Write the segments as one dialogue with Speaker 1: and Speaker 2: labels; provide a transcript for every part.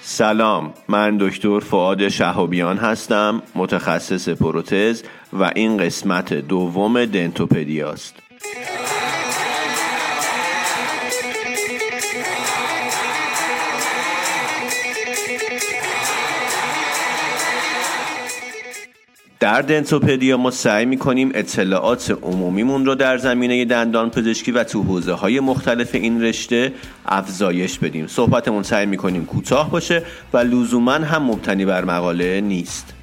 Speaker 1: سلام من دکتر فعاد شهابیان هستم متخصص پروتز و این قسمت دوم دنتوپدیاست در دنتوپدیا ما سعی می‌کنیم اطلاعات عمومیمون رو در زمینه دندان پزشکی و تو حوزه های مختلف این رشته افزایش بدیم. صحبتمون سعی می‌کنیم کوتاه باشه و لزوما هم مبتنی بر مقاله نیست.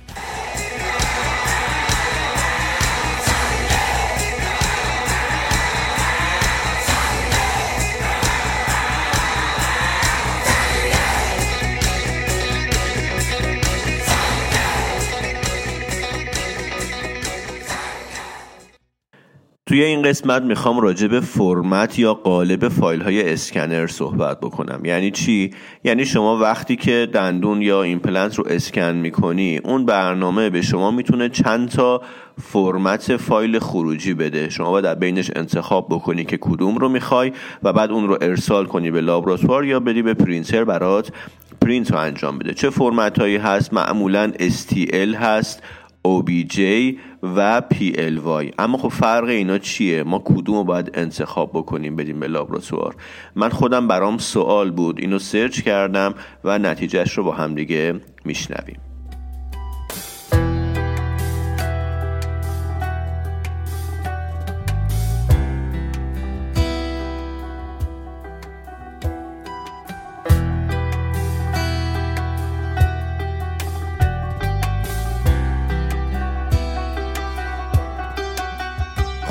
Speaker 1: توی این قسمت می‌خوام راجع به فرمت یا قالب فایل های اسکنر صحبت بکنم. یعنی چی؟ یعنی شما وقتی که دندون یا ایمپلنت رو اسکن می‌کنی اون برنامه به شما می‌تونه چند تا فرمت فایل خروجی بده. شما باید از بینش انتخاب بکنی که کدوم رو می‌خوای و بعد اون رو ارسال کنی به لابراتوار یا بدی به پرینتر برات پرینت رو انجام بده. چه فرمت هایی هست؟ معمولا STL هست OBJ و PLY اما خب فرق اینا چیه؟ ما کدوم رو باید انتخاب بکنیم بدیم به لابراتوار. من خودم برام سوال بود. اینو سرچ کردم و نتیجهش رو با هم دیگه میشنویم.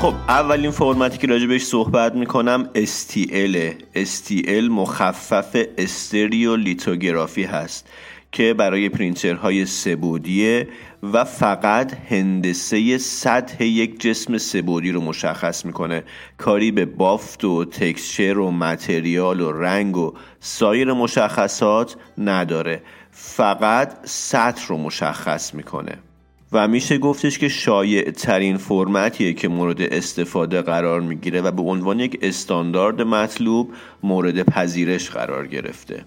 Speaker 1: خب اولین فرمتی که راجع بهش صحبت می‌کنم STL STL مخفف استریو لیتوگرافی هست که برای پرینترهای سبودیه و فقط هندسه سطح یک جسم سبودی رو مشخص می‌کنه. کاری به بافت و تکسچر و متریال و رنگ و سایر مشخصات نداره. فقط سطح رو مشخص می‌کنه. و میشه گفتش که شایع ترین فرمتیه که مورد استفاده قرار می‌گیره و به عنوان یک استاندارد مطلوب مورد پذیرش قرار گرفته.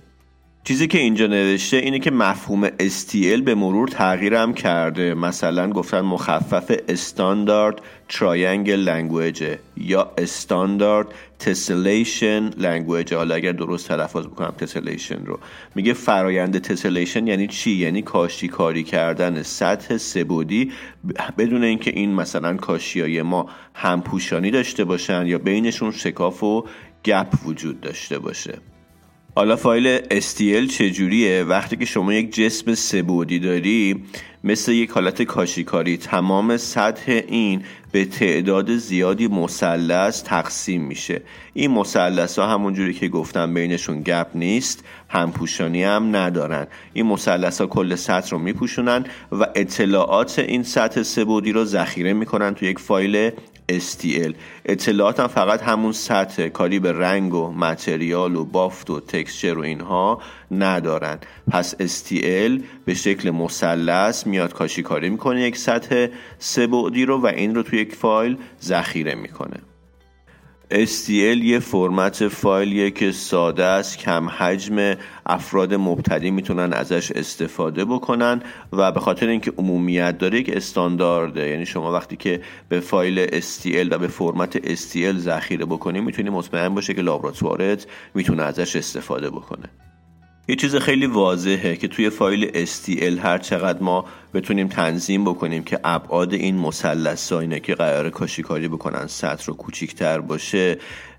Speaker 1: چیزی که اینجا نوشته اینه که مفهوم STL به مرور تغییرم کرده. مثلا گفتن مخفف Standard Triangle Language یا Standard Tessellation Language حالا اگر درست تلفظ بکنم Tessellation رو. میگه فرایند تسلیشن یعنی چی؟ یعنی کاشی کاری کردن. سطح سبودی بدون اینکه این مثلا کاشیای ما همپوشانی داشته باشن یا بینشون شکاف و گپ وجود داشته باشه. حالا فایل STL چجوریه؟ وقتی که شما یک جسم سبودی داری مثل یک حالت کاشیکاری تمام سطح این به تعداد زیادی مثلث تقسیم میشه. این مثلث ها همونجوری که گفتم بینشون گپ نیست همپوشانی هم ندارن. این مثلث ها کل سطح رو میپوشونن و اطلاعات این سطح سبودی رو ذخیره می‌کنن تو یک فایل STL اطلاعات هم فقط همون سطح. کاری به رنگ و متریال و بافت و تکسچر و اینها ندارن. پس STL به شکل مثلث میاد کاشی کاری می‌کنه یک سطح سبودی رو و این رو توی یک فایل ذخیره می‌کنه. STL یه فرمت فایلیه که ساده است کم حجم افراد مبتدی می‌تونن ازش استفاده بکنن و به خاطر اینکه عمومیت داره یک استاندارده. یعنی شما وقتی که به فایل STL و به فرمت STL ذخیره بکنی می‌تونی مطمئن باشه که لابراتوارت می‌تونه ازش استفاده بکنه. یه چیز خیلی واضحه که توی فایل STL هر چقدر ما بتونیم تنظیم بکنیم که ابعاد این مثلث اینه که قرار کاشیکاری بکنن سطح رو کوچیکتر باشه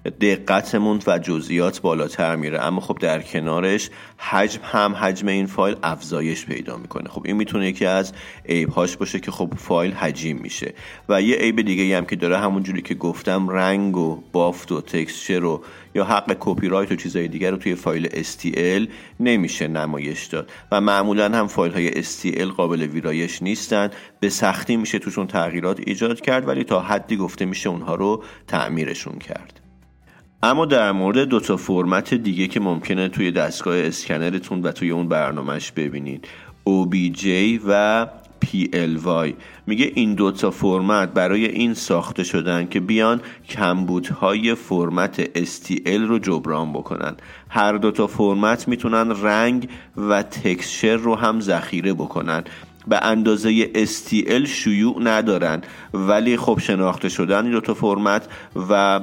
Speaker 1: دقتمون و جزئیات بالاتر میره. اما خب در کنارش حجم هم حجم این فایل افزایش پیدا می‌کنه. خب این می‌تونه یکی از عیب هاش باشه که خب فایل حجیم میشه. و یه عیب دیگه هم که داره همونجوری که گفتم رنگ و بافت و تکسچر رو یا حق کپی رایت و چیزهای دیگر رو توی فایل STL نمیشه نمایش داد. و معمولا هم فایل های STL قابل ویرایش نیستن. به سختی میشه توشون تغییرات ایجاد کرد ولی تا حدی گفته میشه اونها رو تعمیرشون کرد. اما در مورد دو تا فرمت دیگه که ممکنه توی دستگاه اسکنرتون و توی اون برنامهش ببینید. OBJ و PLY میگه این دوتا فرمت برای این ساخته شدن که بیان کمبودهای فرمت STL رو جبران بکنن. هر دوتا فرمت می‌تونن رنگ و تکسچر رو هم ذخیره بکنن. به اندازه STL شیوع ندارن. ولی خب شناخته شدن این دو تا فرمت و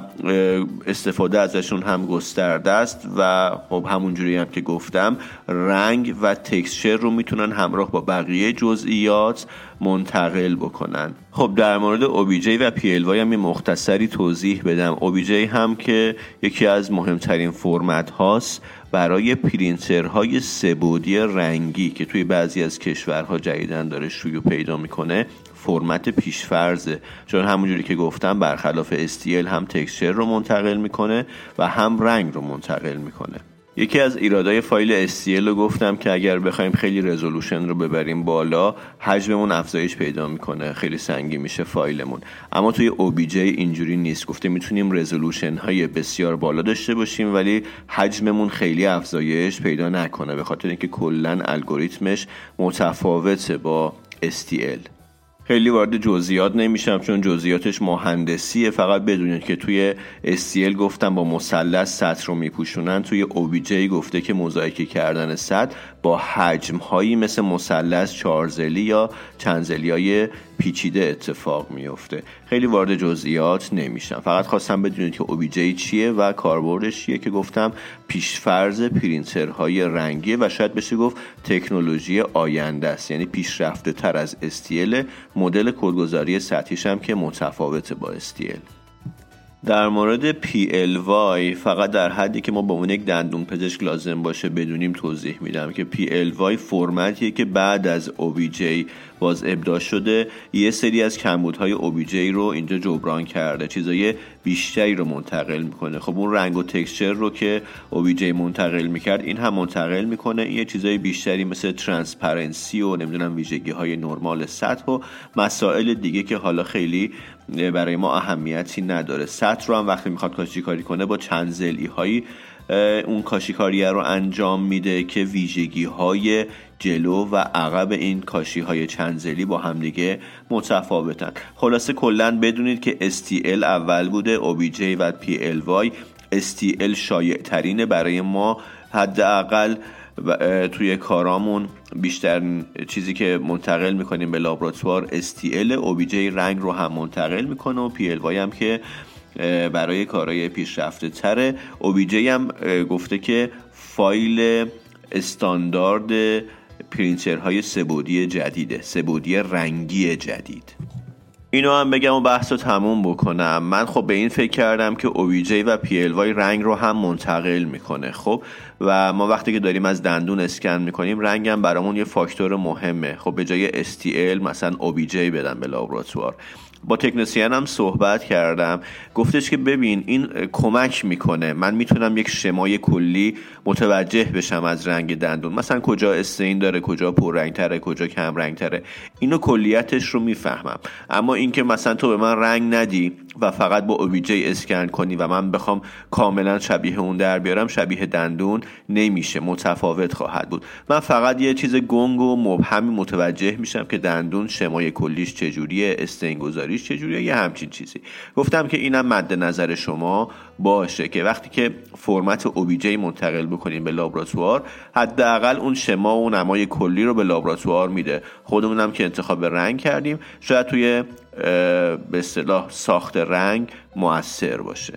Speaker 1: استفاده ازشون هم گسترده است و خب همونجوری هم که گفتم رنگ و تکسچر رو می‌تونن همراه با بقیه جزئیات منتقل بکنن. خب در مورد اوبیجی و ال هم مختصری توضیح بدم. اوبیجی هم که یکی از مهمترین فرمت هاست. برای پرینترهای سه‌بعدی رنگی که توی بعضی از کشورها جدیدا داره شیوع پیدا می‌کنه فرمت پیش‌فرضه چون همونجوری که گفتم برخلاف STL هم texture رو منتقل می‌کنه و هم رنگ رو منتقل می‌کنه. یکی از ایرادای فایل STL رو گفتم که اگر بخوایم خیلی resolution رو ببریم بالا حجممون افزایش پیدا می‌کنه خیلی سنگین میشه فایلمون. اما توی OBJ اینجوری نیست. گفته می‌تونیم رزولوشن های بسیار بالا داشته باشیم ولی حجممون خیلی افزایش پیدا نکنه به خاطر اینکه کلا الگوریتمش متفاوته با STL خیلی وارد جزئیات نمیشم چون جزئیاتش مهندسیه. فقط بدونید که توی STL گفتم با مثلث سطح رو میپوشونن. توی OBJ گفته که موزاییک کردن سطح با حجم هایی مثل مثلث چارزلی یا چنزلی های پیچیده اتفاق میفته خیلی وارد جزئیات نمیشم. فقط خواستم بدونید که OBJ چیه و کاربردش چیه که گفتم پیشفرز پرینترهای رنگی و شاید بشه گفت تکنولوژی آینده است. یعنی پیشرفته تر از STL مدل کدگذاری سطحیش هم که متفاوته با STL در مورد PLY فقط در حدی که ما با اون یک دندون پزشک لازم باشه بدونیم توضیح میدم که PLY فرمتیه که بعد از OBJ باز ابداع شده یه سری از کمبودهای OBJ رو اینجا جبران کرده چیزای بیشتری رو منتقل می‌کنه. خب اون رنگ و texture رو که OBJ منتقل می‌کرد این هم منتقل می‌کنه. یه چیزای بیشتری مثل transparency و نمی‌دونم ویژگی های نرمال سطح و مسائل دیگه که حالا خیلی برای ما اهمیتی نداره. سطح رو هم وقتی می‌خواد کاشی کاری کنه با چند ضلعی هایی اون کاشیکاریه رو انجام میده که ویژگی های جلو و عقب این کاشی های چنزلی با همدیگه متفاوتن. خلاصه کلا بدونید که STL اول بوده OBJ و PLY STL شایع ترینه برای ما حداقل توی کارامون بیشتر چیزی که منتقل می‌کنیم به لابراتوار STL OBJ رنگ رو هم منتقل می‌کنه و PLY هم که برای کارهای پیشرفته تره. OBJ هم گفته که فایل استاندارد پرینترهای سبودی جدیده سبودی رنگی جدید. اینو هم بگم و بحث رو تموم بکنم. من خب به این فکر کردم که OBJ و PLY رنگ رو هم منتقل می‌کنه خب؟ و ما وقتی که داریم از دندون اسکن می‌کنیم رنگ هم برامون یه فاکتور مهمه. خب به جای STL مثلا OBJ بدم به لابراتوار با تکنسیان هم صحبت کردم. گفتش که ببین این کمک می‌کنه. من می‌تونم یک شمای کلی متوجه بشم از رنگ دندون. مثلا کجا استین داره کجا پررنگ تره کجا کم رنگ تره اینو کلیتش رو می‌فهمم. اما اینکه مثلا تو به من رنگ ندی و فقط با اوبیجی اسکن کنی و من بخوام کاملا شبیه اون در بیارم شبیه دندون نمیشه متفاوت خواهد بود. من فقط یه چیز گنگ و مبهمی متوجه میشم که دندون شمای کلیش چجوریه استین گذاریش چجوریه یه همچین چیزی. گفتم که اینم مد نظر شما باشه که وقتی که فرمت اوبیجی منتقل بکنیم به لابراتوار حداقل اون شما و نمای کلی رو به لابراتوار میده. خودمونم که انتخاب رنگ کردیم. شاید توی به اصطلاح ساخت رنگ موثر باشه.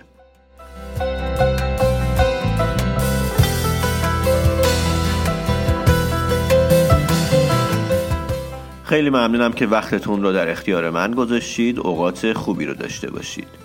Speaker 1: خیلی ممنونم که وقتتون رو در اختیار من گذاشتید. اوقات خوبی رو داشته باشید.